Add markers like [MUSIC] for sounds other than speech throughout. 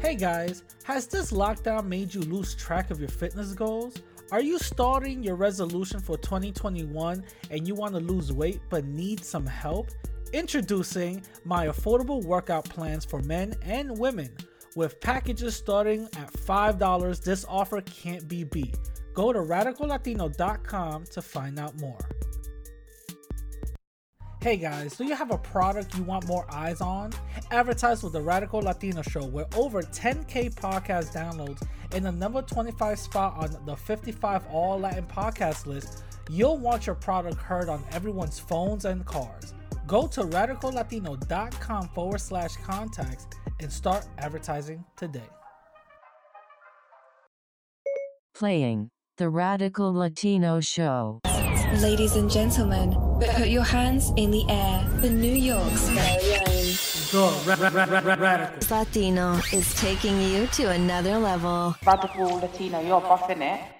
Hey guys, has this lockdown made you lose track of your fitness goals? Are you starting your resolution for 2021 and you want to lose weight but need some help? Introducing my affordable workout plans for men and women. With packages starting at $5, this offer can't be beat. Go to radicallatino.com to find out more. Hey guys, do you have a product you want more eyes on? Advertise with the Radical Latino Show, where over 10k podcast downloads and the number 25 spot on the 55 All Latin podcast list. You'll want your product heard on everyone's phones and cars. Go to radicallatino.com forward slash contacts and start advertising today. Playing the Radical Latino Show. Ladies and gentlemen, put your hands in the air. The New York's very own. The ra-. Latino is taking you to another level. Radical Latino, you're buffing it.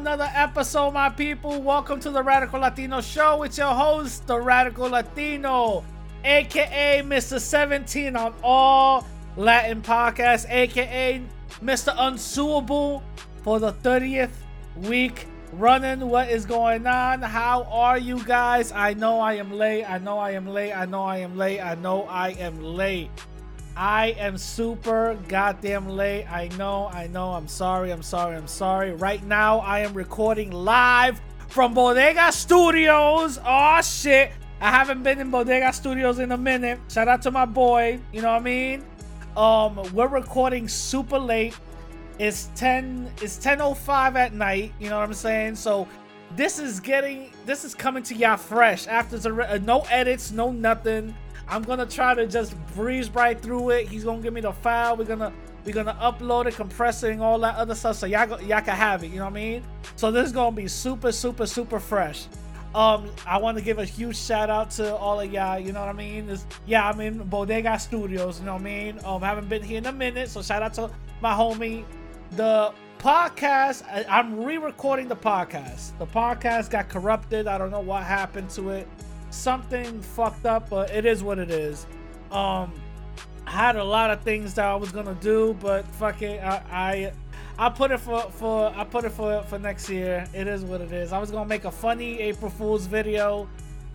Another episode, my people. Welcome to the Radical Latino Show with your host, the Radical Latino, aka Mr. 17 on all Latin podcasts, aka Mr. Unsuable for the 30th week running. What is going on? How are you guys? I know I am late. I know I am late. I know I am late. I know I am late. I am super goddamn late. I know, I know. I'm sorry, I'm sorry, I'm sorry. Right now, I am recording live from Bodega Studios. Oh shit. I haven't been in Bodega Studios in a minute. Shout out to my boy. You know what I mean? Um, we're recording super late. It's 10 it's 10:05 at night, you know what I'm saying? So this is getting this is coming to y'all fresh after the, uh, no edits, no nothing. I'm gonna try to just breeze right through it. He's gonna give me the file. We're gonna we're gonna upload it, compress it, and all that other stuff. So y'all go, y'all can have it. You know what I mean? So this is gonna be super super super fresh. Um, I want to give a huge shout out to all of y'all. You know what I mean? It's, yeah, I'm in Bodega Studios. You know what I mean? Um, haven't been here in a minute, so shout out to my homie. The podcast, I, I'm re-recording the podcast. The podcast got corrupted. I don't know what happened to it something fucked up, but it is what it is. Um, I had a lot of things that I was gonna do, but fuck it, I I, I put it for for I put it for for next year. It is what it is. I was gonna make a funny April Fool's video,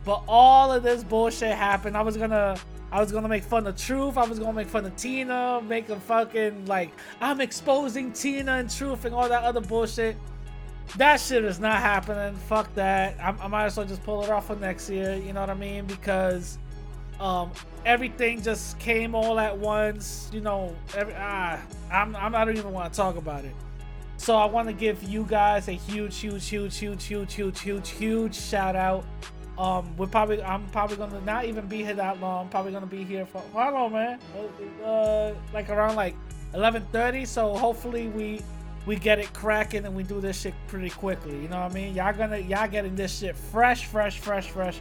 but all of this bullshit happened. I was gonna. I was gonna make fun of Truth. I was gonna make fun of Tina, make a fucking like I'm exposing Tina and Truth and all that other bullshit that shit is not happening. Fuck that. I, I might as well just pull it off for next year. You know what I mean? Because um, everything just came all at once. You know, every, ah, I'm, I'm I don't even want to talk about it. So I want to give you guys a huge, huge, huge, huge, huge, huge, huge, huge shout out. Um, we're probably I'm probably gonna not even be here that long. Probably gonna be here for how long, man? Uh, like around like 11:30. So hopefully we we get it cracking and we do this shit pretty quickly. You know what I mean? Y'all gonna y'all getting this shit fresh, fresh, fresh, fresh,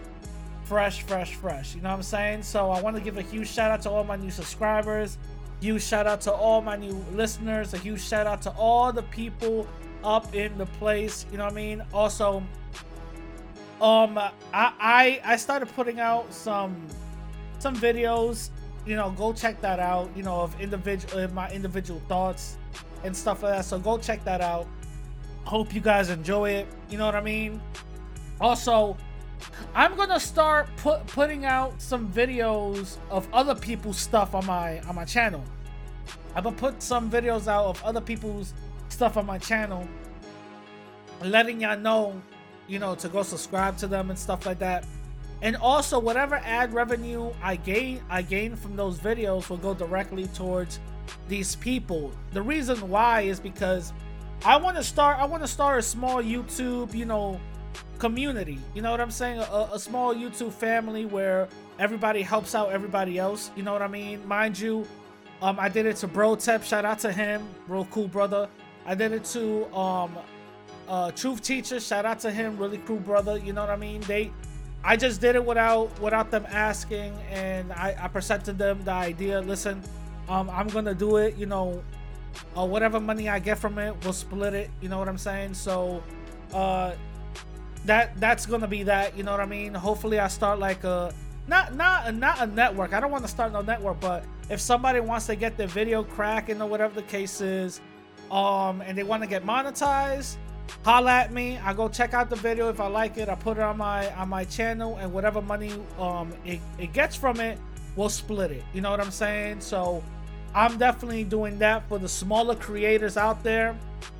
fresh, fresh, fresh. You know what I'm saying? So I want to give a huge shout out to all my new subscribers. Huge shout out to all my new listeners. A huge shout out to all the people up in the place. You know what I mean? Also, um, I I I started putting out some some videos. You know, go check that out. You know, of individual my individual thoughts and stuff like that. So go check that out. Hope you guys enjoy it. You know what I mean? Also, I'm gonna start put, putting out some videos of other people's stuff on my on my channel. I'm gonna put some videos out of other people's stuff on my channel, letting y'all know, you know, to go subscribe to them and stuff like that. And also, whatever ad revenue I gain, I gain from those videos will go directly towards these people. The reason why is because I want to start. I want to start a small YouTube, you know, community. You know what I'm saying? A, a, small YouTube family where everybody helps out everybody else. You know what I mean? Mind you, um, I did it to Bro Tep. Shout out to him, real cool brother. I did it to um, uh, Truth Teacher. Shout out to him, really cool brother. You know what I mean? They I just did it without without them asking, and I, I presented them the idea. Listen, um, I'm gonna do it. You know, uh, whatever money I get from it, we'll split it. You know what I'm saying? So, uh, that that's gonna be that. You know what I mean? Hopefully, I start like a not not not a network. I don't want to start no network, but if somebody wants to get their video cracking or whatever the case is, um, and they want to get monetized, holla at me. I go check out the video if I like it. I put it on my on my channel, and whatever money um it, it gets from it, we'll split it. You know what I'm saying? So I'm definitely doing that for the smaller creators out there,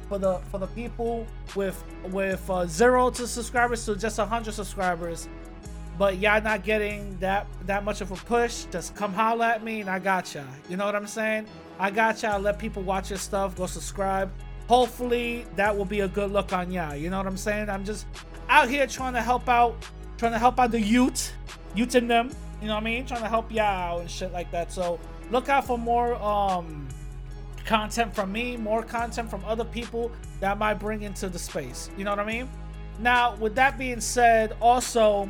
for the for the people with with uh, zero to subscribers to just hundred subscribers. But y'all not getting that that much of a push. Just come holla at me and I got y'all. You know what I'm saying? I got y'all. Let people watch your stuff. Go subscribe. Hopefully that will be a good look on y'all. You know what I'm saying? I'm just out here trying to help out, trying to help out the youth, youth in them. You know what I mean? Trying to help y'all out and shit like that. So look out for more um content from me, more content from other people that I might bring into the space. You know what I mean? Now, with that being said, also,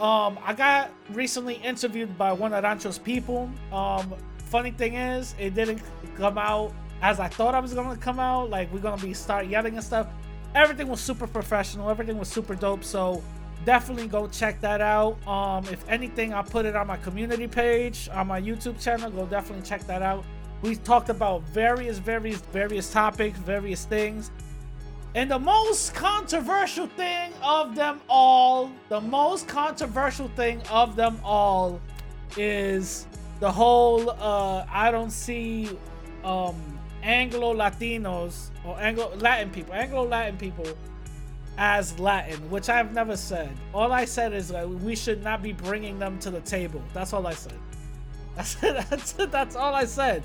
um, I got recently interviewed by one of Rancho's people. Um, funny thing is, it didn't come out as I thought I was gonna come out. Like we're gonna be start yelling and stuff. Everything was super professional. Everything was super dope. So definitely go check that out. Um, if anything, I'll put it on my community page on my YouTube channel. Go definitely check that out. We talked about various, various, various topics, various things. And the most controversial thing of them all, the most controversial thing of them all is the whole uh I don't see um Anglo Latinos or Anglo Latin people, Anglo Latin people as Latin, which I've never said. All I said is that we should not be bringing them to the table. That's all I said. [LAUGHS] That's that's that's all I said.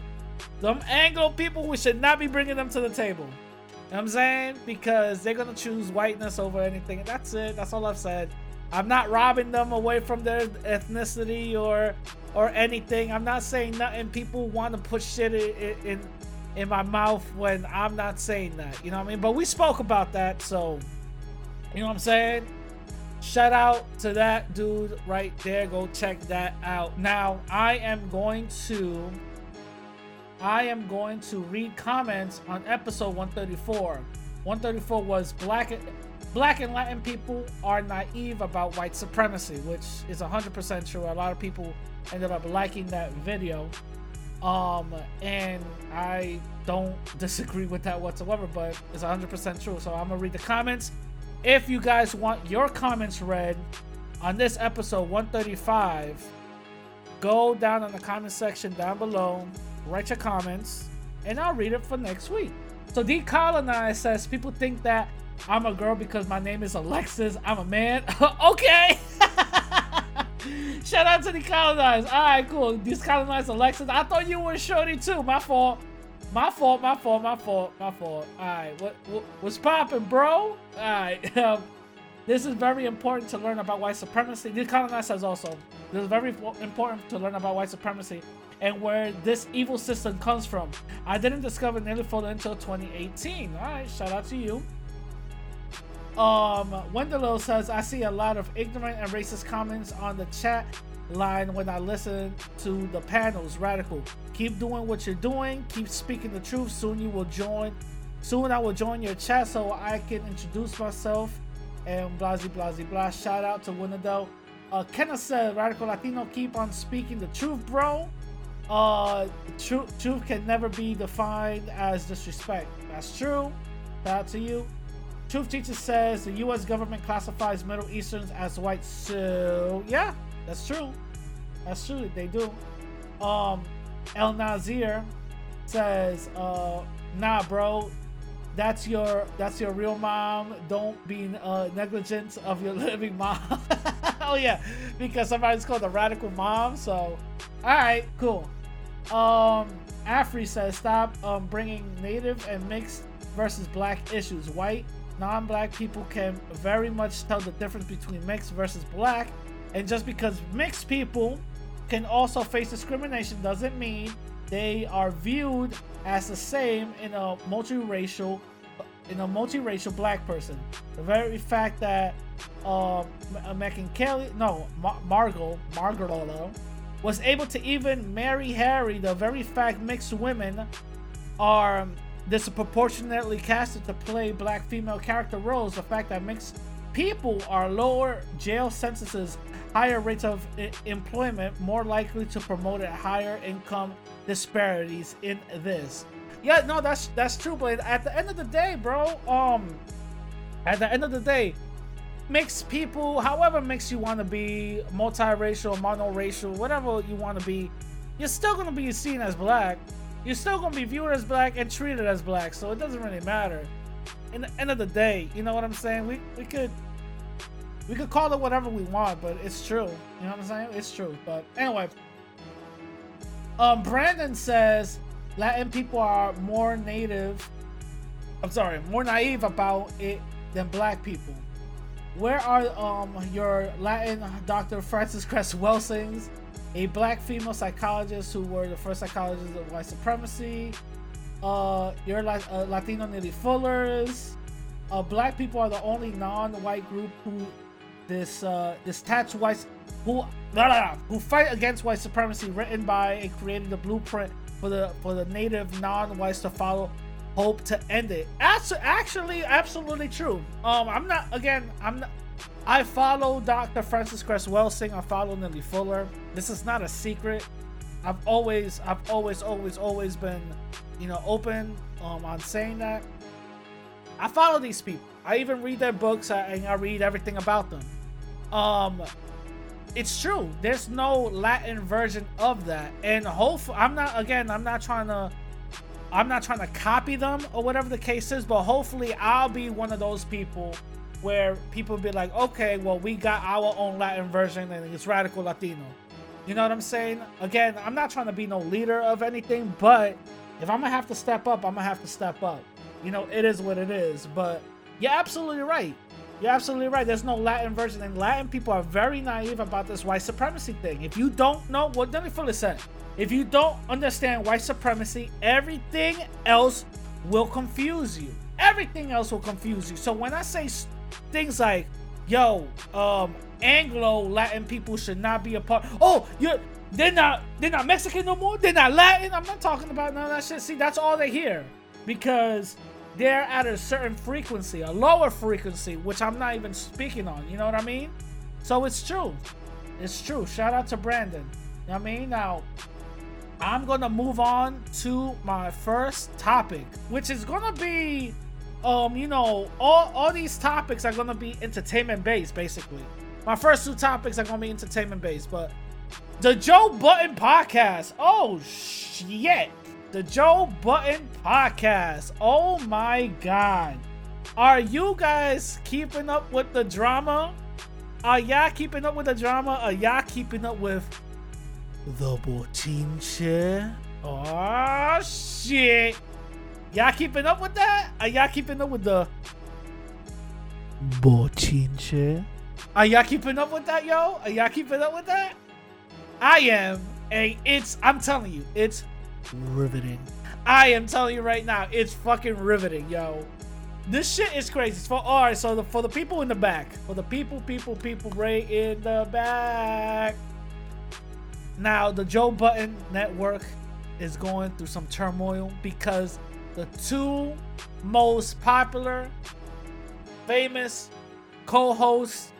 Them Anglo people, we should not be bringing them to the table. You know what I'm saying? Because they're gonna choose whiteness over anything. That's it. That's all I've said. I'm not robbing them away from their ethnicity or or anything. I'm not saying nothing. People want to put shit in, in in my mouth when I'm not saying that. You know what I mean? But we spoke about that, so you know what I'm saying? Shout out to that dude right there. Go check that out. Now I am going to I am going to read comments on episode 134. 134 was black black and Latin people are naive about white supremacy, which is 100% true. A lot of people ended up liking that video. Um, and I don't [LAUGHS] disagree with that whatsoever, but it's 100% true. So I'm gonna read the comments. If you guys want your comments read on this episode 135, go down in the comment section down below write your comments, and I'll read it for next week. So Decolonize says people think that I'm a girl because my name is Alexis. I'm a man. [LAUGHS] okay. [LAUGHS] Shout out to Decolonize. All right, cool. Decolonize Alexis. I thought you were shorty too. My fault. My fault. My fault. My fault. My fault. All right. What, what what's popping, bro? All right. [LAUGHS] Um, this is very important to learn about white supremacy. Decolonize says also this is very important to learn about white supremacy and where this evil system comes from. I didn't discover Neely Fuller until 2018. Alright, shout out to you. Um, Wendelo says, I see a lot of ignorant and racist comments on the chat line when I listen to the panels. Radical. Keep doing what you're doing. Keep speaking the truth. Soon you will join. Soon I will join your chat so I can introduce myself and blah blah blah. Shout out to Wendelo. Uh, Kenneth said, Radical Latino, keep on speaking the truth, bro. Uh, truth, truth can never be defined as disrespect. That's true. Shout out to you. Truth Teacher says the U.S. government classifies Middle Easterns as white. So yeah, that's true. That's true. They do. Um, El Nazir says, uh, "Nah, bro, that's your that's your real mom. Don't be uh, negligent of your [LAUGHS] living mom." [LAUGHS] oh yeah, because somebody's called a radical mom. So, all right, cool. Um, Afri says stop um, bringing native and mixed versus black issues. White, non-black people can very much tell the difference between mixed versus black, and just because mixed people can also face discrimination doesn't mean they are viewed as the same in a multiracial in a multiracial black person. The very fact that um, Megyn Kelly, no, Mar- Margot, Margot, was able to even marry Harry. The very fact mixed women are disproportionately casted to play black female character roles. The fact that mixed people are lower jail sentences, higher rates of employment, more likely to promote higher income disparities in this. Yeah, no, that's that's true. But at the end of the day, bro, um, at the end of the day, makes people, however makes you want to be, multiracial, monoracial, whatever you want to be, you're still gonna be seen as black. You're still gonna be viewed as black and treated as black. So it doesn't really matter. In the end of the day, you know what I'm saying? We we could we could call it whatever we want, but it's true. You know what I'm saying? It's true. But anyway, um, Brandon says Latin people are more native. I'm sorry, more naive about it than black people. Where are um your Latin Dr. Frances Cress Welsings, a black female psychologist who were the first psychologists of white supremacy? Uh, your La- uh, Latino Neely Fullers. Uh, black people are the only non-white group who this uh this tattoo whites who blah, blah, who fight against white supremacy written by and created the blueprint for the for the native non-whites to follow hope to end it. That's actually absolutely true. Um i'm not again i'm not i follow dr frances cress welsing i follow neely fuller. This is not a secret. I've always i've always always always been you know open um on saying that. I follow these people. I even read their books. I- and i read everything about them um it's true. There's no latin version of that. And hopefully i'm not again i'm not trying to i'm not trying to copy them or whatever the case is but hopefully i'll be one of those people where people be like okay well we got our own latin version and it's radical latino. You know what i'm saying? Again i'm not trying to be no leader of anything but if i'm gonna have to step up i'm gonna have to step up. You know it is what it is but you're absolutely right you're absolutely right. There's no Latin version, and Latin people are very naive about this white supremacy thing. If you don't know what Neely Fuller said, if you don't understand white supremacy, everything else will confuse you. Everything else will confuse you. So when I say things like, "Yo, um, Anglo Latin people should not be a part," oh, you're they're not they're not Mexican no more. They're not Latin. I'm not talking about none of that shit. See, that's all they hear because they're at a certain frequency, a lower frequency, which I'm not even speaking on. You know what I mean? So it's true. It's true. Shout out to Brandon. You know what I mean? Now, I'm gonna move on to my first topic, which is gonna be, um, you know, all all these topics are gonna be entertainment based, basically. My first two topics are gonna be entertainment based, but the Joe Budden podcast. Oh shit. The Joe Budden podcast. Oh my god. Are you guys keeping up with the drama? Are y'all keeping up with the drama? Are y'all keeping up with the bochinche? Oh shit. Y'all keeping up with that? Are y'all keeping up with the bochinche? Are y'all keeping up with that, yo? Are y'all keeping up with that? I am, and it's I'm telling you, it's riveting. I am telling you right now, it's fucking riveting, yo. This shit is crazy. For all right. So the, for the people in the back, for the people, people, people right in the back. Now the Joe Budden Network is going through some turmoil because the two most popular, famous co-hosts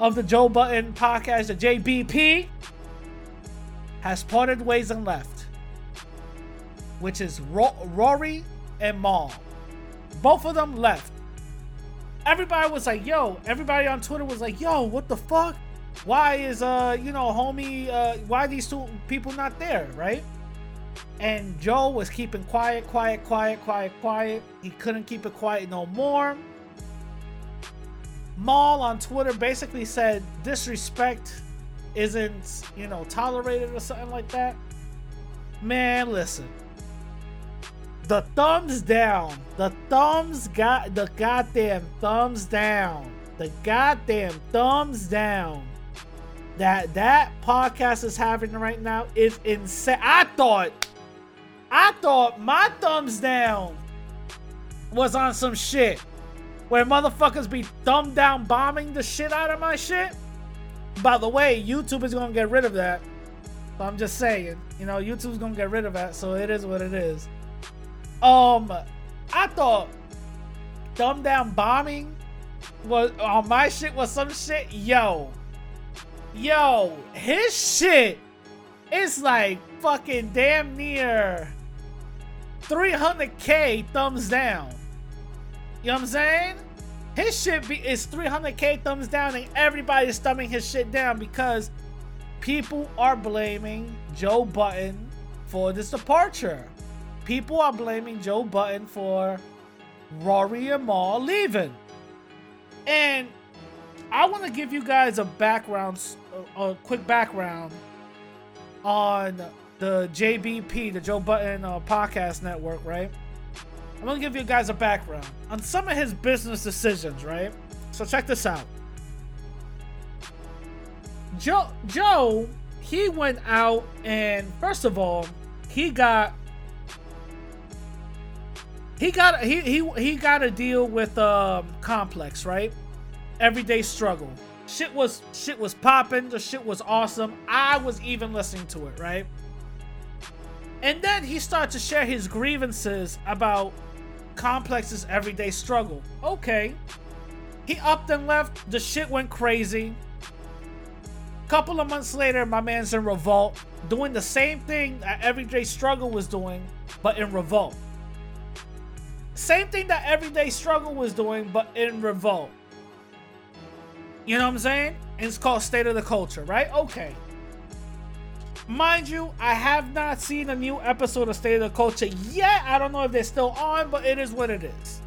of the Joe Budden podcast, the JBP, has parted ways and left, which is Ro- Rory and Mal. Both of them left. Everybody was like, "Yo!" Everybody on Twitter was like, "Yo, what the fuck? Why is uh, you know, homie, uh, why these two people not there, right?" And Joe was keeping quiet, quiet, quiet, quiet, quiet. He couldn't keep it quiet no more. Mal on Twitter basically said disrespect isn't, you know, tolerated or something like that. Man, listen. The thumbs down. The thumbs got the goddamn thumbs down. The goddamn thumbs down. That that podcast is having right now is insane. I thought I thought my thumbs down was on some shit where motherfuckers be thumb down bombing the shit out of my shit. By the way, YouTube is gonna get rid of that. I'm just saying, you know, YouTube's gonna get rid of that, so it is what it is. Um, I thought thumb down bombing was on my shit was some shit. Yo, yo, his shit is like fucking damn near 300k thumbs down. You know what I'm saying? His shit be, is 300k thumbs down, and everybody's thumbing his shit down because people are blaming Joe Budden for this departure. People are blaming Joe Budden for Rory and Mal leaving. And I want to give you guys a background, a, a quick background on the JBP, the Joe Budden uh, Podcast Network, right? I'm gonna give you guys a background on some of his business decisions, right? So check this out. Joe, Joe, he went out and first of all, he got he got he he he got a deal with um Complex, right? Everyday struggle. Shit was shit was popping. The shit was awesome. I was even listening to it, right? And then he started to share his grievances about Complex's everyday struggle. Okay. He upped and left. The shit went crazy. Couple of months later, my man's in revolt, doing the same thing that Everyday Struggle was doing, but in revolt. Same thing that Everyday Struggle was doing, but in revolt. You know what I'm saying? And it's called State of the Culture, right? Okay. Mind you, I have not seen a new episode of State of the Culture yet. I don't know if they're still on, but it is what it is.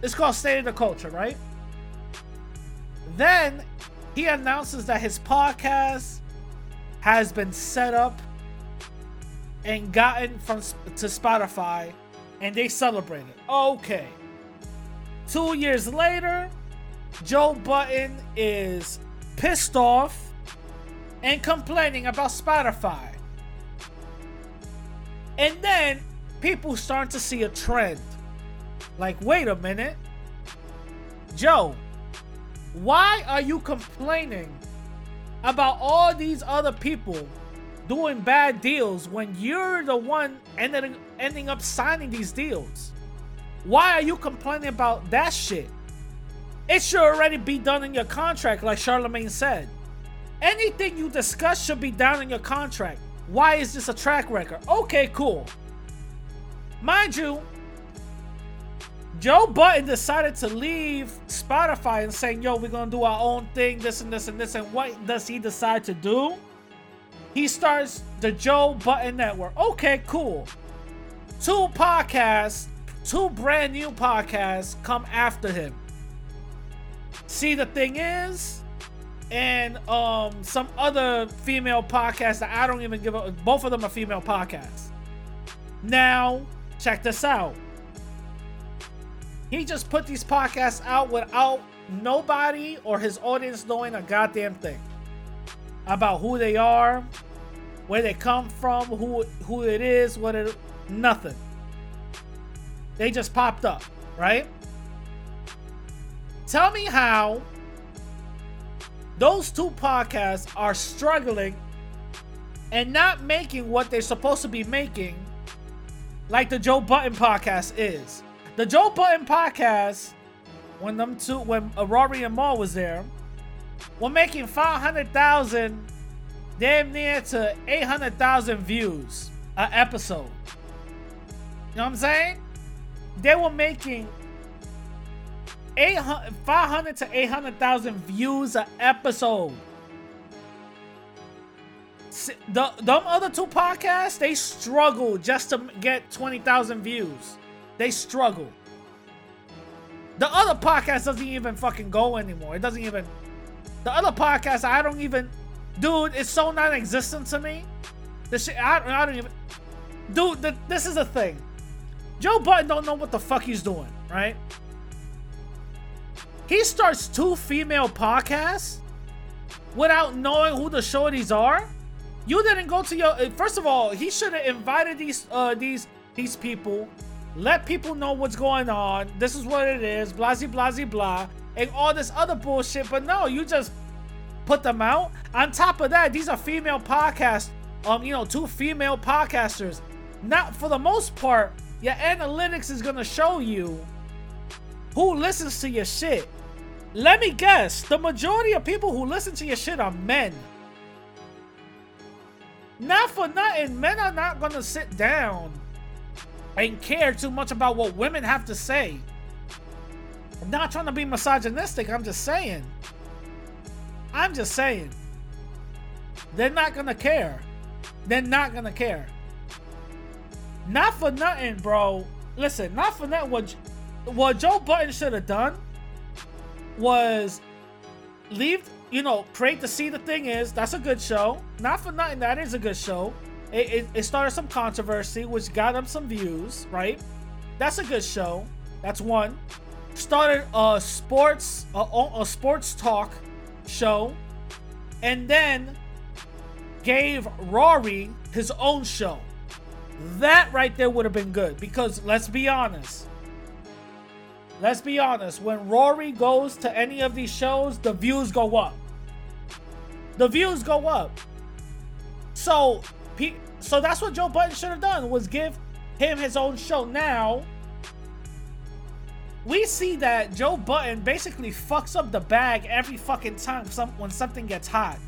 It's called State of the Culture, right? Then he announces that his podcast has been set up and gotten from to Spotify, and they celebrated. Okay. Two years later, Joe Budden is pissed off and complaining about Spotify. And then people start to see a trend. Like, wait a minute. Joe, why are you complaining about all these other people doing bad deals when you're the one ending, ending up signing these deals? Why are you complaining about that shit? It should already be done in your contract, like Charlemagne said. Anything you discuss should be down in your contract. Why is this a track record? Okay, cool. Mind you, Joe Budden decided to leave Spotify and saying, yo, we're gonna do our own thing, this and this and this. And what does he decide to do? He starts the Joe Budden Network. Okay, cool. Two podcasts, two brand new podcasts come after him. See, the thing is, and um some other female podcasts that I don't even give a both of them are female podcasts. Now, check this out. He just put these podcasts out without nobody or his audience knowing a goddamn thing about who they are, where they come from, who who it is, what it nothing. They just popped up, right? Tell me how those two podcasts are struggling and not making what they're supposed to be making like the Joe Budden podcast is. The Joe Budden podcast, when them two, when Rory and Mal was there, were making 500,000, damn near to 800,000 views a episode. You know what I'm saying? They were making 800, 500 to 800,000 views an episode. The them other two podcasts, they struggle just to get 20,000 views. They struggle. The other podcast doesn't even fucking go anymore. It doesn't even. The other podcast, I don't even. Dude, it's so non-existent to me. The shit, I, I don't even. Dude, the, this is the thing. Joe Budden don't know what the fuck he's doing, right? He starts two female podcasts without knowing who the shorties are. You didn't go to your. First of all, he should have invited these uh these these people let people know what's going on. This is what it is, blah, blah, blah, blah, and all this other bullshit. But no, you just put them out. On top of that, these are female podcasts. Um, you know, two female podcasters. Not for the most part, your analytics is gonna show you who listens to your shit. Let me guess, the majority of people who listen to your shit are men. Not for nothing, men are not gonna sit down and care too much about what women have to say. I'm not trying to be misogynistic, I'm just saying. I'm just saying. They're not gonna care. They're not gonna care. Not for nothing, bro. Listen, not for nothing. What, what Joe Budden should have done was leave, you know, create to See the Thing Is. That's a good show. Not for nothing, that is a good show. It, it, it started some controversy, which got him some views, right? That's a good show. That's one. Started a sports a, a sports talk show, and then gave Rory his own show. That right there would have been good because let's be honest. Let's be honest. When Rory goes to any of these shows, the views go up. The views go up. So, so that's what Joe Budden should have done was give him his own show. Now, we see that Joe Budden basically fucks up the bag every fucking time some, when something gets hot.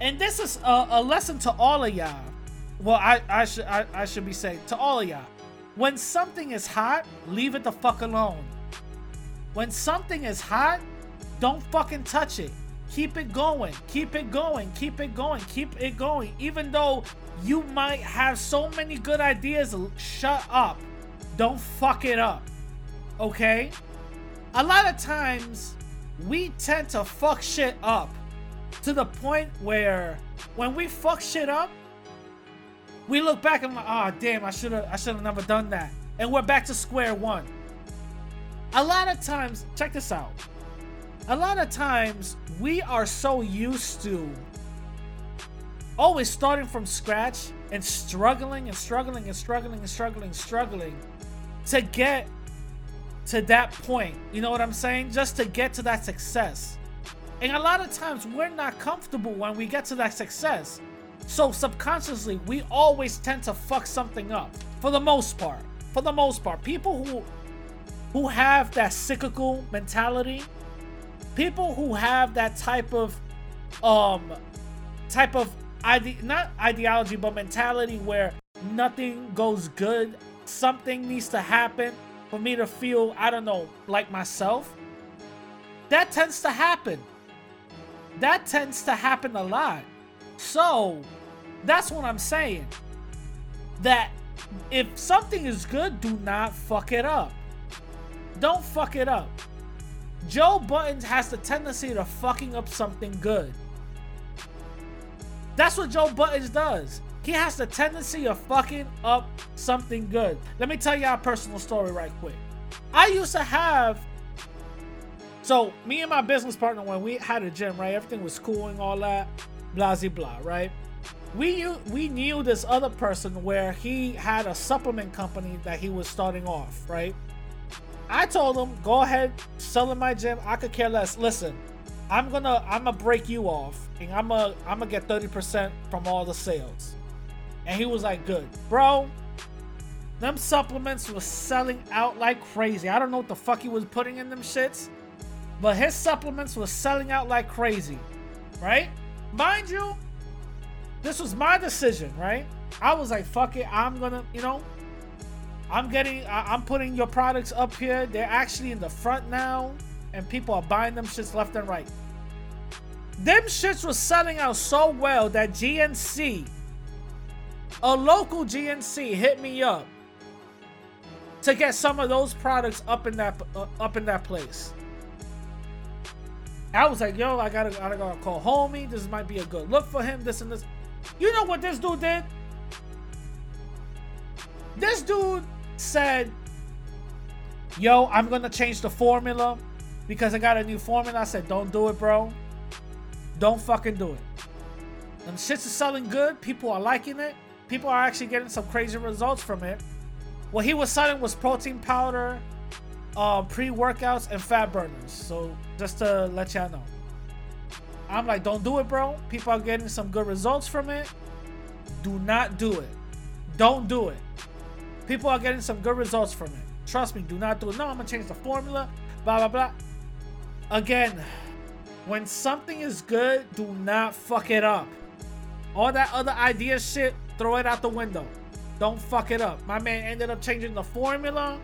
And this is a, a lesson to all of y'all. Well, I, I should I, I should be saying to all of y'all. When something is hot, leave it the fuck alone. When something is hot, don't fucking touch it. Keep it going. Keep it going. Keep it going. Keep it going. Even though you might have so many good ideas, shut up. Don't fuck it up. Okay? A lot of times, we tend to fuck shit up to the point where when we fuck shit up, we look back and like, oh damn, I should have I should have never done that. And we're back to square one. A lot of times, check this out. A lot of times we are so used to always starting from scratch and struggling and struggling and struggling and struggling and struggling to get to that point. You know what I'm saying? Just to get to that success. And a lot of times we're not comfortable when we get to that success. So subconsciously, we always tend to fuck something up. For the most part. For the most part. People who who have that cyclical mentality, people who have that type of um type of ide- not ideology but mentality where nothing goes good, something needs to happen for me to feel, I don't know, like myself. That tends to happen. That tends to happen a lot. So, that's what I'm saying. That if something is good, do not fuck it up. Don't fuck it up. Joe Budden has the tendency to fucking up something good. That's what Joe Budden does. He has the tendency of fucking up something good. Let me tell you a personal story right quick. I used to have so me and my business partner when we had a gym, right? Everything was cool and all that blah blah, right? We knew we knew this other person where he had a supplement company that he was starting off, right? I told him, go ahead, sell in my gym. I could care less. Listen, I'm gonna I'm gonna break you off, and I'm gonna I'm gonna get 30% from all the sales. And he was like, good, bro. Them supplements was selling out like crazy. I don't know what the fuck he was putting in them shits, but his supplements was selling out like crazy, right? Mind you, this was my decision, right? I was like, fuck it, I'm gonna, you know, I'm getting, I, am putting your products up here. They're actually in the front now, and people are buying them shits left and right. Them shits was selling out so well that GNC, a local GNC, hit me up to get some of those products up in that uh, up in that place. I was like, yo, I gotta, I gotta call homie. This might be a good look for him. This and this. You know what this dude did? This dude said, yo, I'm gonna change the formula because I got a new formula. I said, don't do it, bro. Don't fucking do it. And shits is selling good. People are liking it. People are actually getting some crazy results from it. what he was selling was protein powder, uh, pre-workouts, and fat burners. So just to let y'all know. I'm like, don't do it, bro. People are getting some good results from it. Do not do it. Don't do it. People are getting some good results from it. Trust me, do not do it. No, I'm gonna change the formula. Blah blah blah. Again, when something is good, do not fuck it up. All that other idea shit, throw it out the window. Don't fuck it up. My man ended up changing the formula.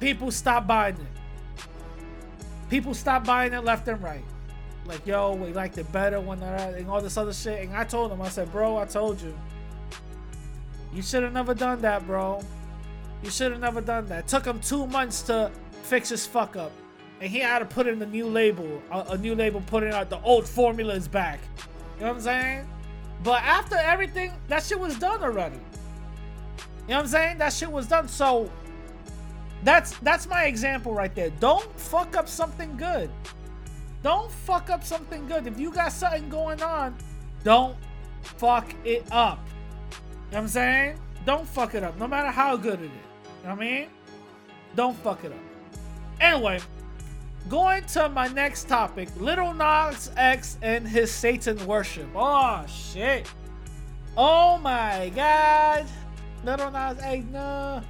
People stopped buying it. People stopped buying it left and right. Like, yo, we liked it better when that and all this other shit. And I told him, I said, bro, I told you. You should have never done that, bro. You should have never done that. It took him two months to fix his fuck up. And he had to put in a new label. A, a new label putting out the old formula is back. You know what I'm saying? But after everything, that shit was done already. You know what I'm saying? That shit was done. So that's that's my example right there. Don't fuck up something good. Don't fuck up something good. If you got something going on, don't fuck it up. You know what I'm saying? Don't fuck it up, no matter how good it is. You know what I mean? Don't fuck it up. Anyway, going to my next topic Lil Nas X and his Satan worship. Oh, shit. Oh my god. Lil Nas X, no.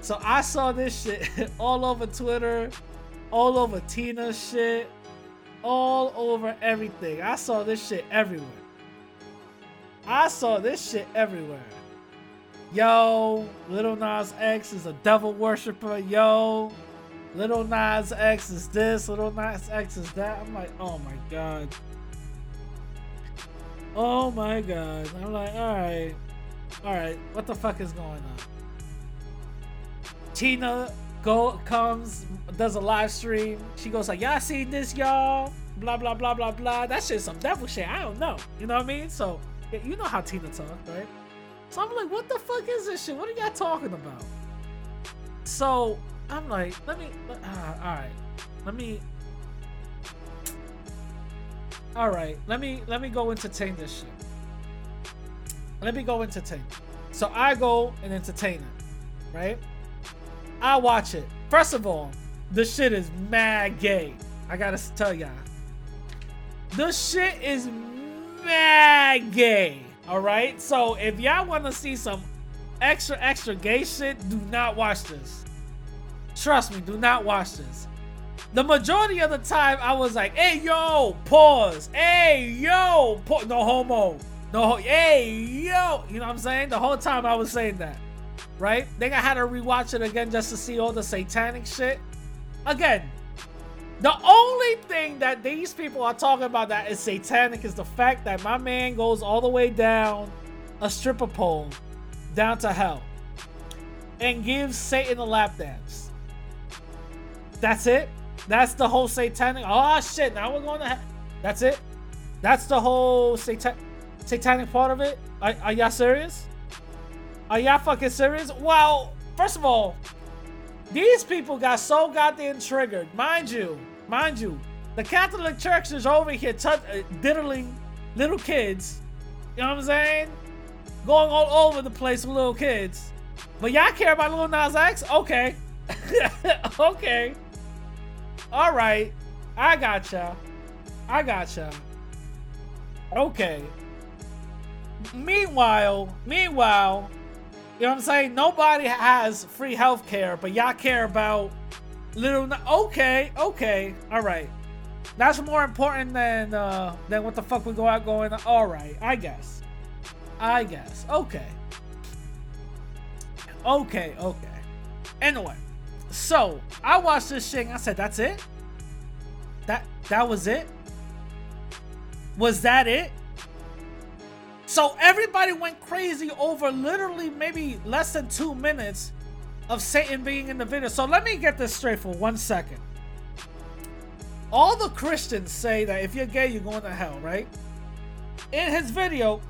So I saw this shit [LAUGHS] all over Twitter, all over Tina shit, all over everything. I saw this shit everywhere. I saw this shit everywhere. Yo, Lil Nas X is a devil worshiper. Yo, Lil Nas X is this. Lil Nas X is that. I'm like, oh my god. Oh my god. I'm like, all right, all right. What the fuck is going on? Tina go comes does a live stream. She goes like, "Y'all seen this, y'all?" Blah blah blah blah blah. That shit's some devil shit. I don't know. You know what I mean? So yeah, you know how Tina talk, right? So I'm like, "What the fuck is this shit? What are y'all talking about?" So I'm like, "Let me, uh, all right, let me." All right, let me let me go entertain this shit. Let me go entertain. So I go and entertain it, right? I watch it. First of all, the shit is mad gay. I gotta tell y'all. The shit is mad gay. Alright? So if y'all wanna see some extra, extra gay shit, do not watch this. Trust me, do not watch this. The majority of the time, I was like, hey, yo, pause. Hey, yo, pa- no homo. No, hey, yo. You know what I'm saying? The whole time I was saying that right? Then I had to rewatch it again just to see all the satanic shit. Again, the only thing that these people are talking about that is satanic is the fact that my man goes all the way down a stripper pole down to hell and gives Satan a lap dance. That's it. That's the whole satanic. Oh shit! Now we're going to. hell. That's it. That's the whole satan- satanic part of it. Are, are y'all serious? Are y'all fucking serious? Well, first of all, these people got so goddamn triggered. Mind you, mind you, the Catholic Church is over here t- uh, diddling little kids. You know what I'm saying? Going all over the place with little kids. But y'all care about Lil Nas X? Okay. [LAUGHS] okay. All right. I gotcha. I gotcha. Okay. Meanwhile, meanwhile, you know what I'm saying? Nobody has free health care, but y'all care about little. Okay, okay, all right. That's more important than uh, than what the fuck we go out going. All right, I guess. I guess. Okay. Okay, okay. Anyway, so I watched this shit. and I said, "That's it. That that was it. Was that it?" So everybody went crazy over literally maybe less than two minutes of Satan being in the video. So let me get this straight for one second. All the Christians say that if you're gay, you're going to hell, right? In his video,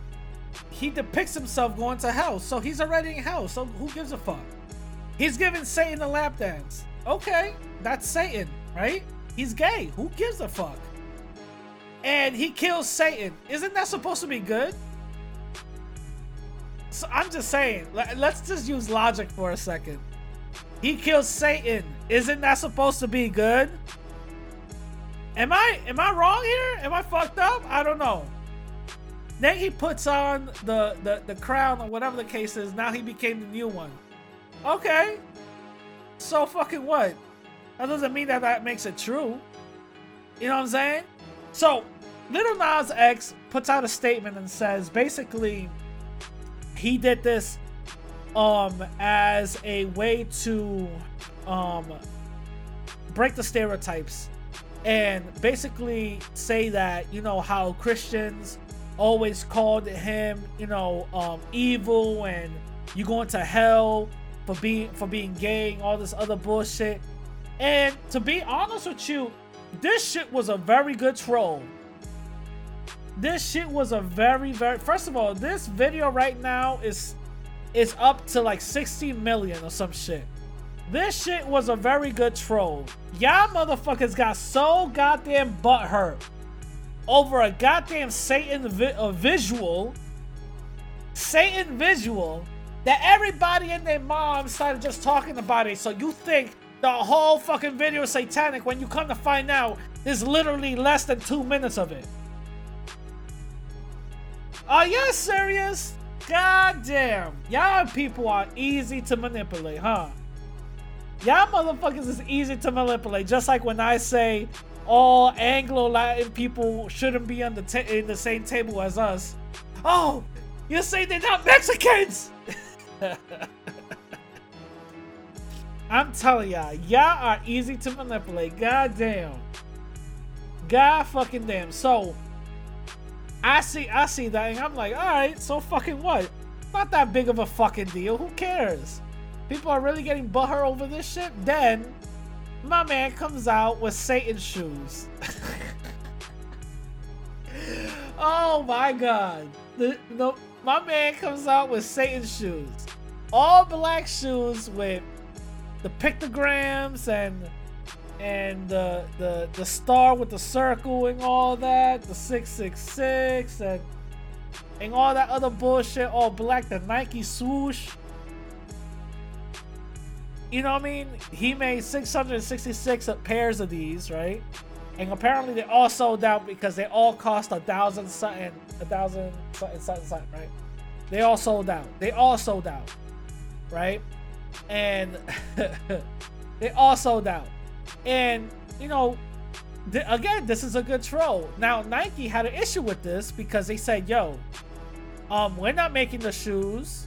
he depicts himself going to hell. So he's already in hell. So who gives a fuck? He's giving Satan a lap dance. Okay, that's Satan, right? He's gay. Who gives a fuck? And he kills Satan. Isn't that supposed to be good? So I'm just saying, let- let's just use logic for a second. He kills Satan. Isn't that supposed to be good? Am I am I wrong here? Am I fucked up? I don't know. Then he puts on the, the, the crown or whatever the case is. Now he became the new one. Okay. So fucking what? That doesn't mean that that makes it true. You know what I'm saying? So, Lil Nas X puts out a statement and says basically he did this um as a way to um break the stereotypes and basically say that you know how Christians always called him you know um evil and you going to hell for being for being gay and all this other bullshit. And to be honest with you this shit was a very good troll. This shit was a very very first of all this video right now is is up to like 60 million or some shit. This shit was a very good troll. Y'all motherfuckers got so goddamn butthurt over a goddamn satan vi- a visual satan visual that everybody and their mom started just talking about it so you think the whole fucking video is satanic when you come to find out there's literally less than two minutes of it are y'all serious? God damn. Y'all people are easy to manipulate, huh? Y'all motherfuckers is easy to manipulate. Just like when I say all Anglo Latin people shouldn't be on the ta- in the same table as us. Oh, you say they're not Mexicans? [LAUGHS] I'm telling y'all, y'all are easy to manipulate. God damn. God fucking damn. So, I see, I see that, and I'm like, all right, so fucking what? Not that big of a fucking deal. Who cares? People are really getting butthurt over this shit. Then, my man comes out with Satan shoes. [LAUGHS] oh my god! The, the my man comes out with Satan shoes, all black shoes with the pictograms and and the the the star with the circle and all that, the six six six and and all that other bullshit, all black, the Nike swoosh. You know what I mean? He made 666 pairs of these, right? And apparently they all sold out because they all cost a thousand something, a thousand something, something, something, right? They all sold out. They all sold out, right? And [LAUGHS] they all sold out. And you know, th- again, this is a good troll. Now Nike had an issue with this because they said, "Yo, um, we're not making the shoes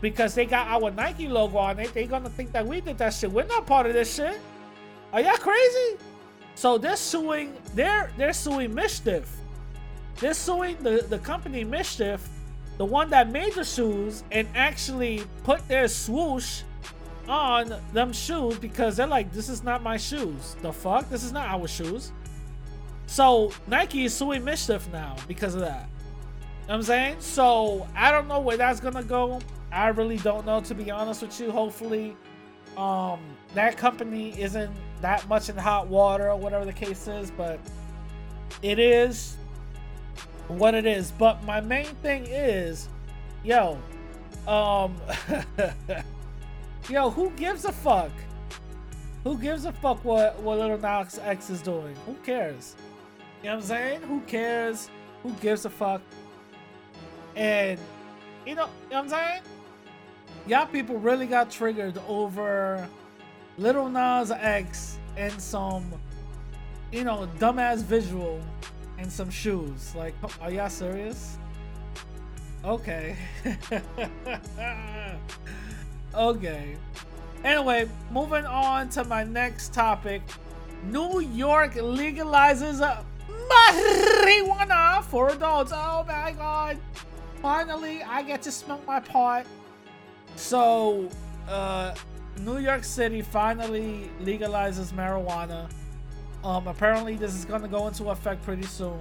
because they got our Nike logo on it. They're gonna think that we did that shit. We're not part of this shit. Are y'all crazy?" So they're suing. They're they're suing MSCHF. They're suing the the company MSCHF, the one that made the shoes and actually put their swoosh on them shoes because they're like, this is not my shoes. The fuck? This is not our shoes. So Nike is suing MSCHF now because of that. You know what I'm saying? So I don't know where that's gonna go. I really don't know to be honest with you. Hopefully, um, that company isn't that much in hot water or whatever the case is, but it is what it is. But my main thing is, yo, um [LAUGHS] Yo, who gives a fuck? Who gives a fuck what, what Lil Nas X is doing? Who cares? You know what I'm saying? Who cares? Who gives a fuck? And you know, you know what I'm saying? Y'all people really got triggered over Lil Nas X and some, you know, dumbass visual and some shoes. Like, are y'all serious? Okay. [LAUGHS] okay. Anyway, moving on to my next topic. New York legalizes marijuana for adults. Oh my god. Finally, I get to smoke my pot. So, uh, New York City finally legalizes marijuana. Um, apparently, this is going to go into effect pretty soon.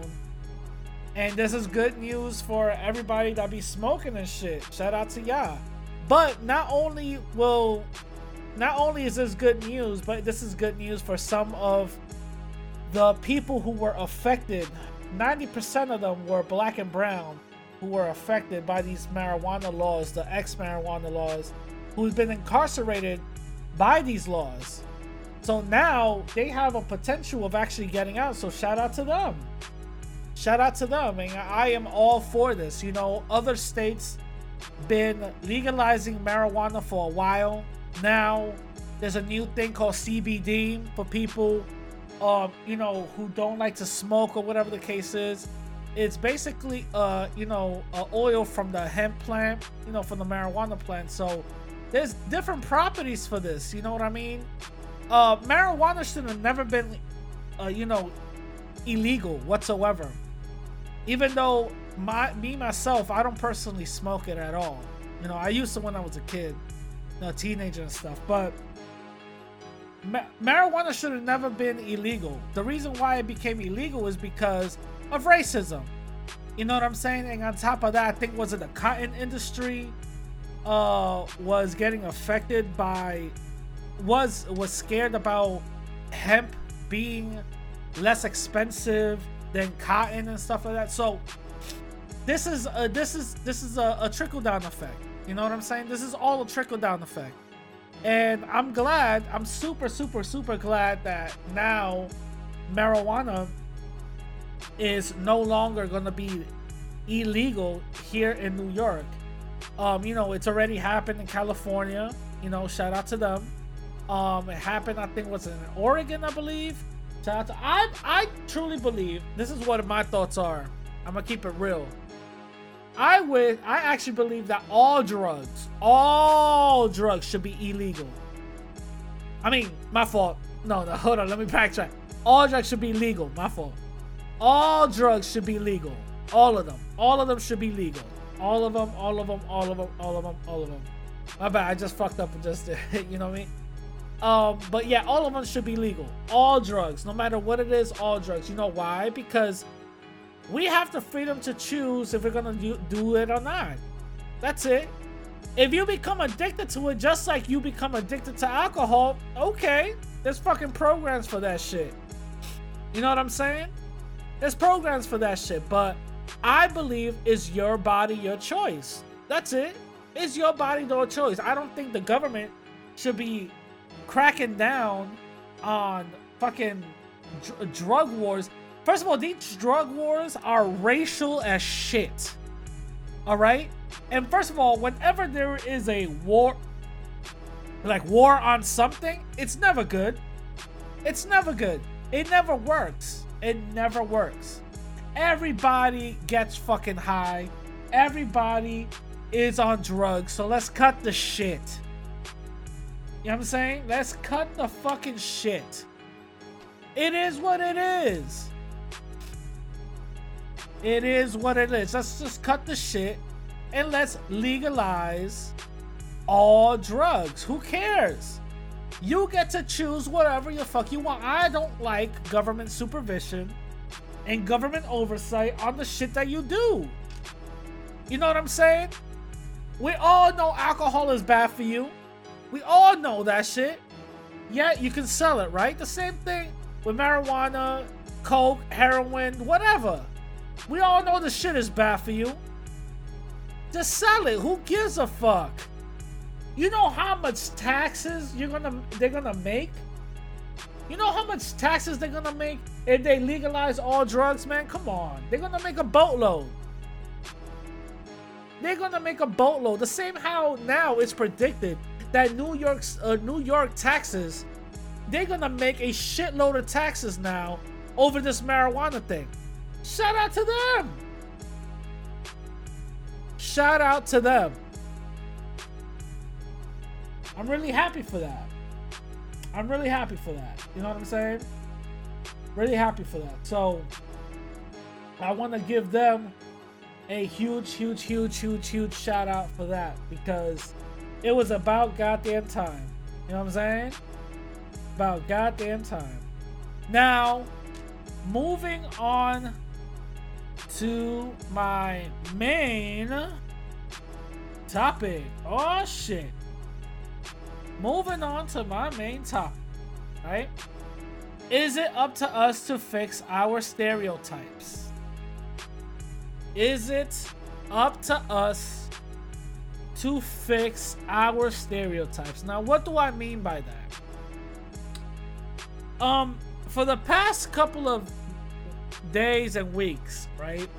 And this is good news for everybody that be smoking and shit. Shout out to y'all. But not only will not only is this good news, but this is good news for some of the people who were affected. 90% of them were black and brown who were affected by these marijuana laws, the ex marijuana laws, who's been incarcerated by these laws. So now they have a potential of actually getting out. So shout out to them. Shout out to them. And I am all for this. You know, other states been legalizing marijuana for a while. Now there's a new thing called CBD for people um, you know, who don't like to smoke or whatever the case is. It's basically uh, you know, uh, oil from the hemp plant, you know, from the marijuana plant. So there's different properties for this, you know what I mean? Uh, marijuana should have never been, uh, you know, illegal whatsoever. Even though my me myself, I don't personally smoke it at all. You know, I used to when I was a kid, you know, teenager and stuff. But ma- marijuana should have never been illegal. The reason why it became illegal is because of racism. You know what I'm saying? And on top of that, I think was it the cotton industry uh was getting affected by was was scared about hemp being less expensive than cotton and stuff like that. So this is a, this is this is a, a trickle down effect. You know what I'm saying? This is all a trickle down effect. And I'm glad, I'm super, super, super glad that now marijuana is no longer gonna be illegal here in New York. Um, you know, it's already happened in California. You know, shout out to them. Um, it happened, I think, was in Oregon, I believe. I I truly believe this is what my thoughts are. I'm gonna keep it real. I would I actually believe that all drugs, all drugs should be illegal. I mean, my fault. No, no, [LAUGHS] hold on, let me backtrack. All drugs should be legal. My fault. All drugs should be legal. All of them. All of them should be legal. All of them, all of them, all of them, all of them, all of them. My bad, I just fucked up and just [LAUGHS] you know what I mean? Um, but yeah, all of them should be legal. All drugs, no matter what it is, all drugs. You know why? Because we have the freedom to choose if we're gonna do, do it or not. That's it. If you become addicted to it, just like you become addicted to alcohol, okay, there's fucking programs for that shit. You know what I'm saying? There's programs for that shit, but I believe it's your body, your choice. That's it. It's your body, your choice. I don't think the government should be cracking down on fucking dr- drug wars. First of all, these drug wars are racial as shit. All right? And first of all, whenever there is a war, like war on something, it's never good. It's never good. It never works. It never works. Everybody gets fucking high. Everybody is on drugs. So let's cut the shit. You know what I'm saying? Let's cut the fucking shit. It is what it is. It is what it is. Let's just cut the shit and let's legalize all drugs. Who cares? You get to choose whatever the fuck you want. I don't like government supervision and government oversight on the shit that you do. You know what I'm saying? We all know alcohol is bad for you. We all know that shit. Yet you can sell it, right? The same thing with marijuana, coke, heroin, whatever. We all know the shit is bad for you. Just sell it. Who gives a fuck? You know how much taxes you're gonna they're gonna make? You know how much taxes they're gonna make if they legalize all drugs, man? Come on. They're gonna make a boatload. They're gonna make a boatload. The same how now it's predicted that New York's uh, New York taxes, they're gonna make a shitload of taxes now over this marijuana thing. Shout out to them. Shout out to them. I'm really happy for that. I'm really happy for that. You know what I'm saying? Really happy for that. So I want to give them a huge, huge, huge, huge, huge shout out for that because it was about goddamn time. You know what I'm saying? About goddamn time. Now, moving on to my main topic. Oh shit. Moving on to my main topic, right? Is it up to us to fix our stereotypes? Is it up to us to fix our stereotypes. Now, what do I mean by that? Um, for the past couple of days and weeks, right?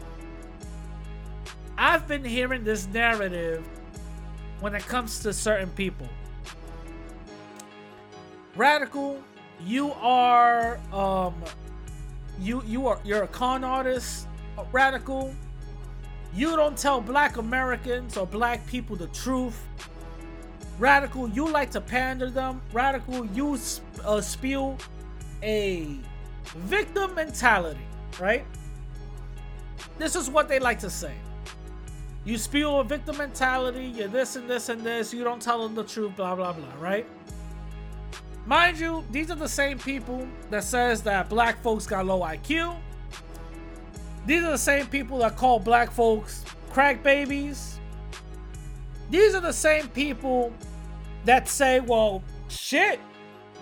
I've been hearing this narrative when it comes to certain people. Radical, you are um you you are you're a con artist, radical. You don't tell black Americans or black people the truth. Radical, you like to pander them. Radical, you uh, spew a victim mentality, right? This is what they like to say. You spew a victim mentality, you're this and this and this, you don't tell them the truth, blah blah blah, right? Mind you, these are the same people that says that black folks got low IQ. These are the same people that call black folks crack babies. These are the same people that say, well, shit,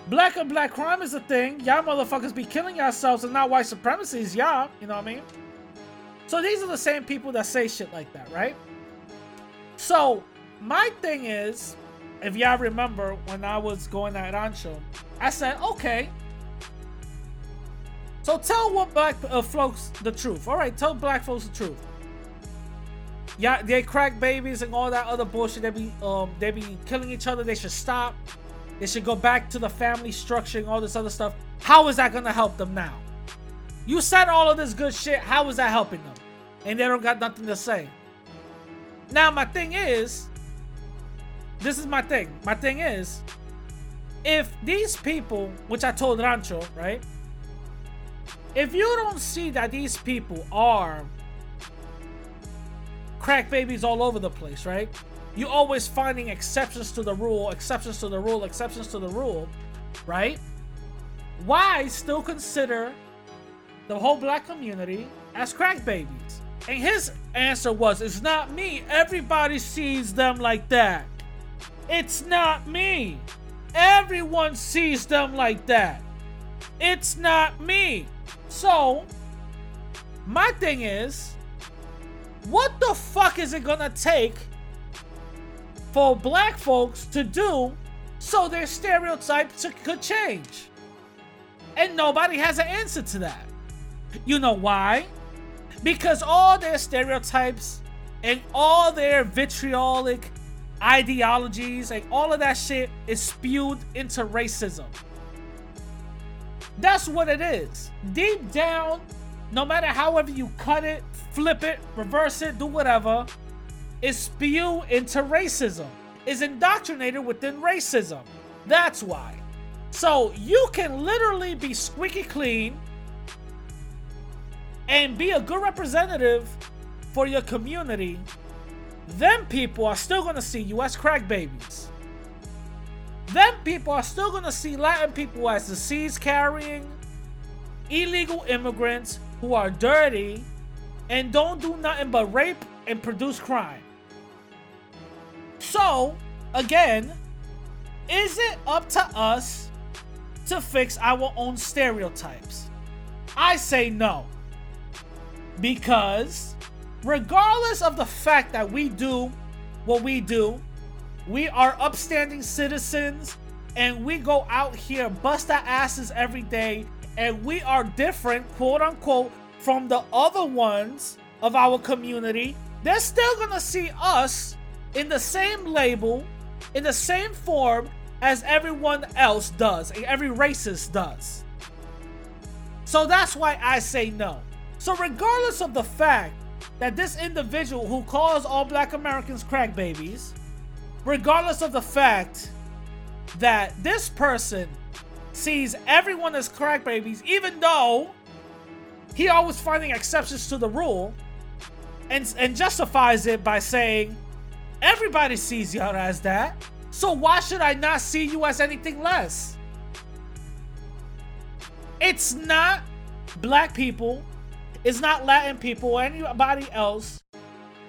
black and black crime is a thing. Y'all motherfuckers be killing yourselves and not white supremacy is y'all. You know what I mean? So these are the same people that say shit like that, right? So my thing is, if y'all remember when I was going at Rancho, I said, okay. So tell what black uh, folks the truth. All right, tell black folks the truth. Yeah, they crack babies and all that other bullshit. They be um they be killing each other. They should stop. They should go back to the family structure and all this other stuff. How is that gonna help them now? You said all of this good shit. How is that helping them? And they don't got nothing to say. Now my thing is, this is my thing. My thing is, if these people, which I told Rancho, right? If you don't see that these people are crack babies all over the place, right? You always finding exceptions to the rule, exceptions to the rule, exceptions to the rule, right? Why still consider the whole black community as crack babies? And his answer was, It's not me. Everybody sees them like that. It's not me. Everyone sees them like that. It's not me. So, my thing is, what the fuck is it gonna take for black folks to do so their stereotypes could change? And nobody has an answer to that. You know why? Because all their stereotypes and all their vitriolic ideologies, and all of that shit is spewed into racism. That's what it is. Deep down, no matter however you cut it, flip it, reverse it, do whatever, is spewed into racism. Is indoctrinated within racism. That's why. So you can literally be squeaky clean and be a good representative for your community them people are still gonna see you as crack babies. Them people are still gonna see Latin people as disease carrying, illegal immigrants who are dirty and don't do nothing but rape and produce crime. So, again, is it up to us to fix our own stereotypes? I say no. Because regardless of the fact that we do what we do, we are upstanding citizens and we go out here, bust our asses every day, and we are different, quote unquote, from the other ones of our community. They're still gonna see us in the same label, in the same form as everyone else does, and every racist does. So that's why I say no. So, regardless of the fact that this individual who calls all black Americans crack babies, regardless of the fact that this person sees everyone as crack babies, even though he always finding exceptions to the rule and, and justifies it by saying, everybody sees you as that. So why should I not see you as anything less? It's not black people it's not Latin people anybody else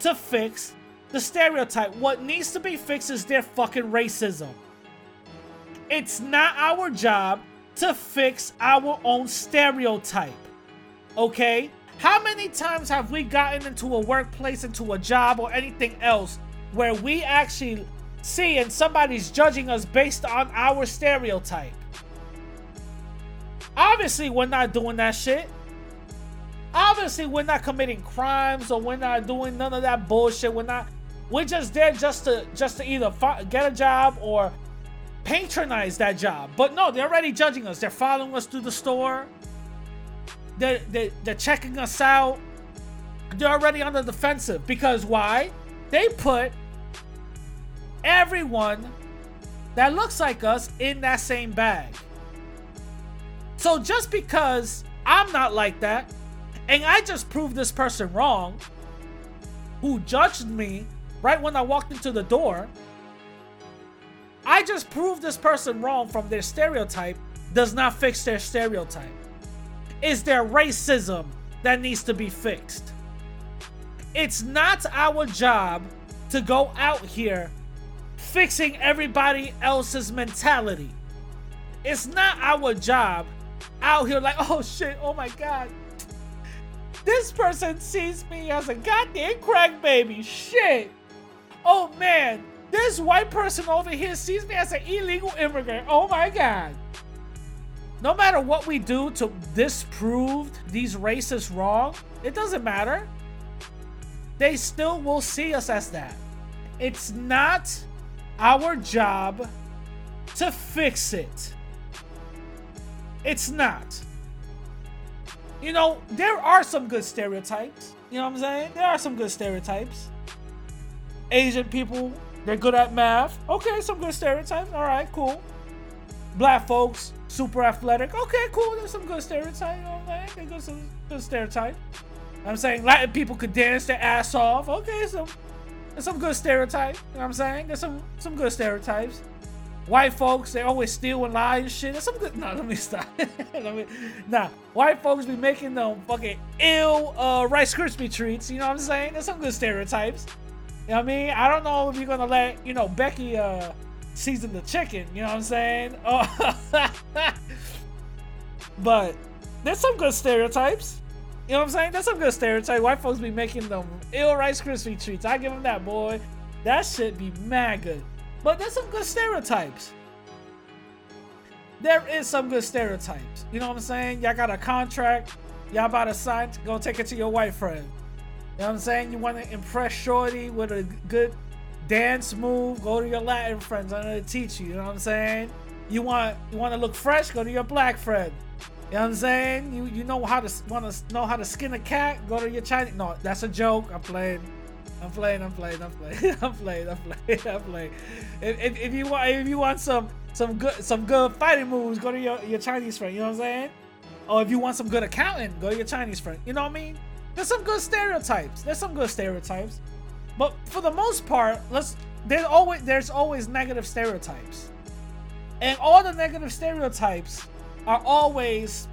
to fix the stereotype. What needs to be fixed is their fucking racism. It's not our job to fix our own stereotype. Okay? How many times have we gotten into a workplace, into a job, or anything else where we actually see and somebody's judging us based on our stereotype? Obviously, we're not doing that shit. Obviously, we're not committing crimes or we're not doing none of that bullshit. We're not. We're just there just to just to either get a job or patronize that job. But no, they're already judging us. They're following us through the store. They're, they're, they're checking us out. They're already on the defensive. Because why? They put everyone that looks like us in that same bag. So just because I'm not like that, and I just proved this person wrong, who judged me right when I walked into the door, I just proved this person wrong from their stereotype does not fix their stereotype. It's their racism that needs to be fixed. It's not our job to go out here fixing everybody else's mentality. It's not our job out here like, [LAUGHS] oh shit, oh my god. This person sees me as a goddamn crack baby. Shit. Oh man, this white person over here sees me as an illegal immigrant. Oh my god. No matter what we do to disprove these racists wrong, it doesn't matter. They still will see us as that. It's not our job to fix it. It's not. You know, there are some good stereotypes. You know what I'm saying? There are some good stereotypes. Asian people, they're good at math. Okay, some good stereotypes. All right, cool. Black folks, super athletic. Okay, cool. There's some good I'm saying? Good, some good stereotype. I'm saying Latin people could dance their ass off. Okay, some there's some good stereotypes. You know what I'm saying? There's some some good stereotypes. White folks, they always steal and lie and shit. There's some good. [LAUGHS] No, let me stop. [LAUGHS] let me, nah, white folks be making them fucking ill uh, Rice Krispie treats. You know what I'm saying? There's some good stereotypes. You know what I mean? I don't know if you're gonna let you know Becky uh, season the chicken. You know what I'm saying? Oh, [LAUGHS] but there's some good stereotypes. You know what I'm saying? That's some good stereotype. White folks be making them ill Rice Krispie treats. I give them that, boy. That shit be mad good. But there's some good stereotypes. There is some good stereotypes. You know what I'm saying? Y'all got a contract. Y'all about to sign. Go take it to your white friend. You know what I'm saying? You want to impress Shorty with a good dance move? Go to your Latin friends. I'm gonna teach you. You know what I'm saying? You want you want to look fresh? Go to your black friend. You know what I'm saying? You you know how to want to know how to skin a cat? Go to your Chinese. No, that's a joke. I'm playing. I'm playing. I'm playing. I'm playing. [LAUGHS] I'm playing. I'm playing. I'm playing. If, if, if you want if you want some some good some good fighting moves, go to your, your Chinese friend. You know what I'm saying? Or if you want some good accounting, go to your Chinese friend. You know what I mean? There's some good stereotypes. There's some good stereotypes. But for the most part, let's there's always there's always negative stereotypes. And all the negative stereotypes are always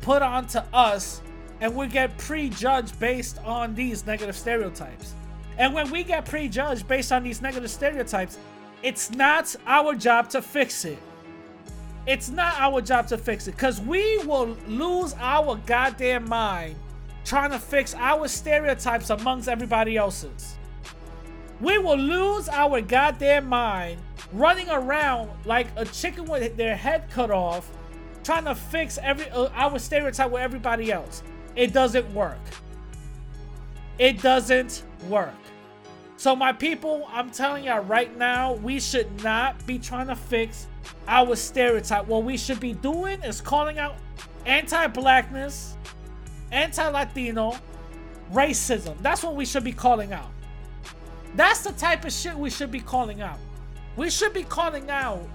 put onto us and we get prejudged based on these negative stereotypes. And when we get prejudged based on these negative stereotypes, it's not our job to fix it. It's not our job to fix it because we will lose our goddamn mind trying to fix our stereotypes amongst everybody else's. We will lose our goddamn mind running around like a chicken with their head cut off, trying to fix every uh, our stereotype with everybody else. It doesn't work. It doesn't work. So, my people, I'm telling y'all right now, we should not be trying to fix our stereotype. What we should be doing is calling out anti blackness, anti Latino, racism. That's what we should be calling out. That's the type of shit we should be calling out. We should be calling out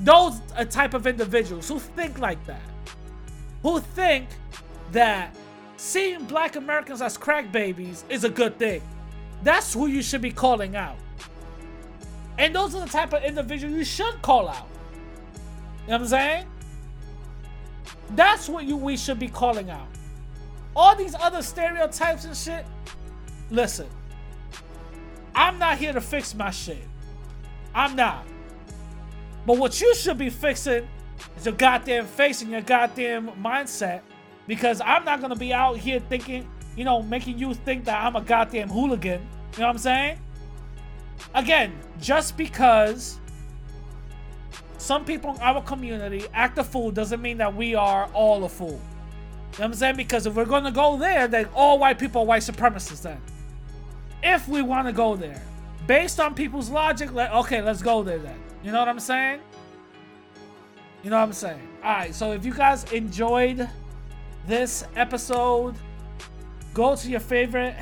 those type of individuals who think like that, who think that seeing black Americans as crack babies is a good thing. That's who you should be calling out. And those are the type of individuals you should call out. You know what I'm saying? That's what you we should be calling out. All these other stereotypes and shit. Listen, I'm not here to fix my shit. I'm not. But what you should be fixing is your goddamn face and your goddamn mindset Because I'm not gonna be out here thinking, you know, making you think that I'm a goddamn hooligan. You know what I'm saying? Again, just because some people in our community act a fool doesn't mean that we are all a fool. You know what I'm saying? Because if we're gonna go there, then all white people are white supremacists then. If we wanna go there. Based on people's logic, like okay, let's go there then. You know what I'm saying? You know what I'm saying? Alright, so if you guys enjoyed this episode, go to your favorite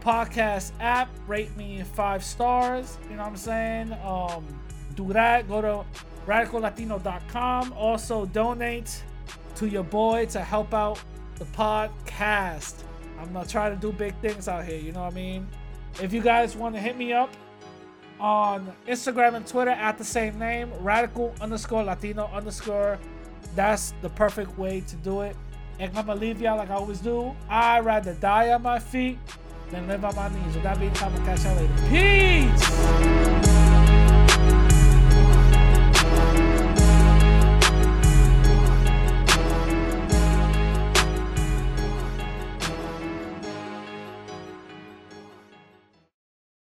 podcast app, rate me five stars. You know what I'm saying? Um, do that. Go to radicallatino.com. Also, donate to your boy to help out the podcast. I'm gonna try to do big things out here. You know what I mean? If you guys want to hit me up on Instagram and Twitter at the same name, radical underscore Latino underscore. That's the perfect way to do it. And I'm gonna leave y'all like I always do. I'd rather die on my feet than live on my knees. With that being said, I'm gonna catch y'all later. Peace!